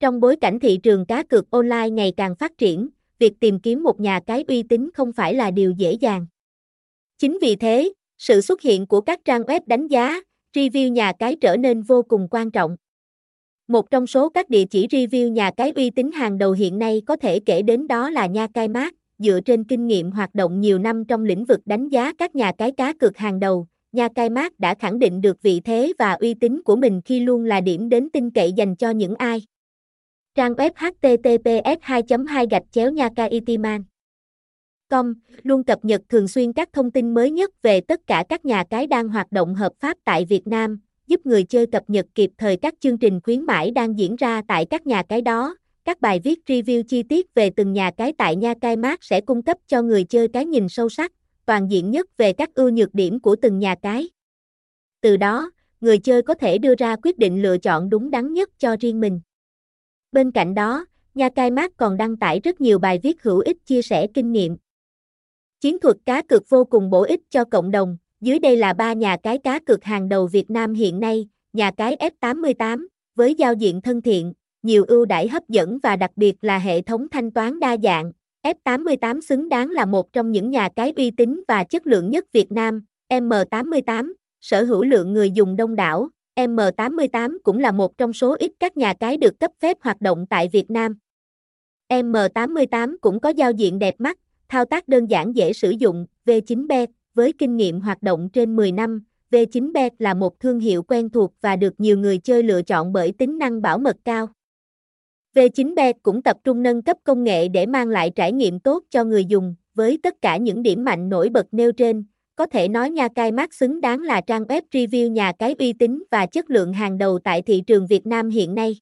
Trong bối cảnh thị trường cá cược online ngày càng phát triển, việc tìm kiếm một nhà cái uy tín không phải là điều dễ dàng. Chính vì thế, sự xuất hiện của các trang web đánh giá, review nhà cái trở nên vô cùng quan trọng. Một trong số các địa chỉ review nhà cái uy tín hàng đầu hiện nay có thể kể đến đó là Nha Cai Mát, dựa trên kinh nghiệm hoạt động nhiều năm trong lĩnh vực đánh giá các nhà cái cá cược hàng đầu, Nha Cai Mát đã khẳng định được vị thế và uy tín của mình khi luôn là điểm đến tin cậy dành cho những ai. Trang web https 2 2 gạch chéo nha itiman com luôn cập nhật thường xuyên các thông tin mới nhất về tất cả các nhà cái đang hoạt động hợp pháp tại Việt Nam, giúp người chơi cập nhật kịp thời các chương trình khuyến mãi đang diễn ra tại các nhà cái đó. Các bài viết review chi tiết về từng nhà cái tại Nha Cai Mát sẽ cung cấp cho người chơi cái nhìn sâu sắc, toàn diện nhất về các ưu nhược điểm của từng nhà cái. Từ đó, người chơi có thể đưa ra quyết định lựa chọn đúng đắn nhất cho riêng mình. Bên cạnh đó, Nha Cai Mát còn đăng tải rất nhiều bài viết hữu ích chia sẻ kinh nghiệm. Chiến thuật cá cược vô cùng bổ ích cho cộng đồng, dưới đây là ba nhà cái cá cược hàng đầu Việt Nam hiện nay, nhà cái F88, với giao diện thân thiện, nhiều ưu đãi hấp dẫn và đặc biệt là hệ thống thanh toán đa dạng. F88 xứng đáng là một trong những nhà cái uy tín và chất lượng nhất Việt Nam, M88, sở hữu lượng người dùng đông đảo, M88 cũng là một trong số ít các nhà cái được cấp phép hoạt động tại Việt Nam. M88 cũng có giao diện đẹp mắt, thao tác đơn giản dễ sử dụng, V9Bet, với kinh nghiệm hoạt động trên 10 năm, V9Bet là một thương hiệu quen thuộc và được nhiều người chơi lựa chọn bởi tính năng bảo mật cao. V9Bet cũng tập trung nâng cấp công nghệ để mang lại trải nghiệm tốt cho người dùng, với tất cả những điểm mạnh nổi bật nêu trên, có thể nói Nha Cai Mát xứng đáng là trang web review nhà cái uy tín và chất lượng hàng đầu tại thị trường Việt Nam hiện nay.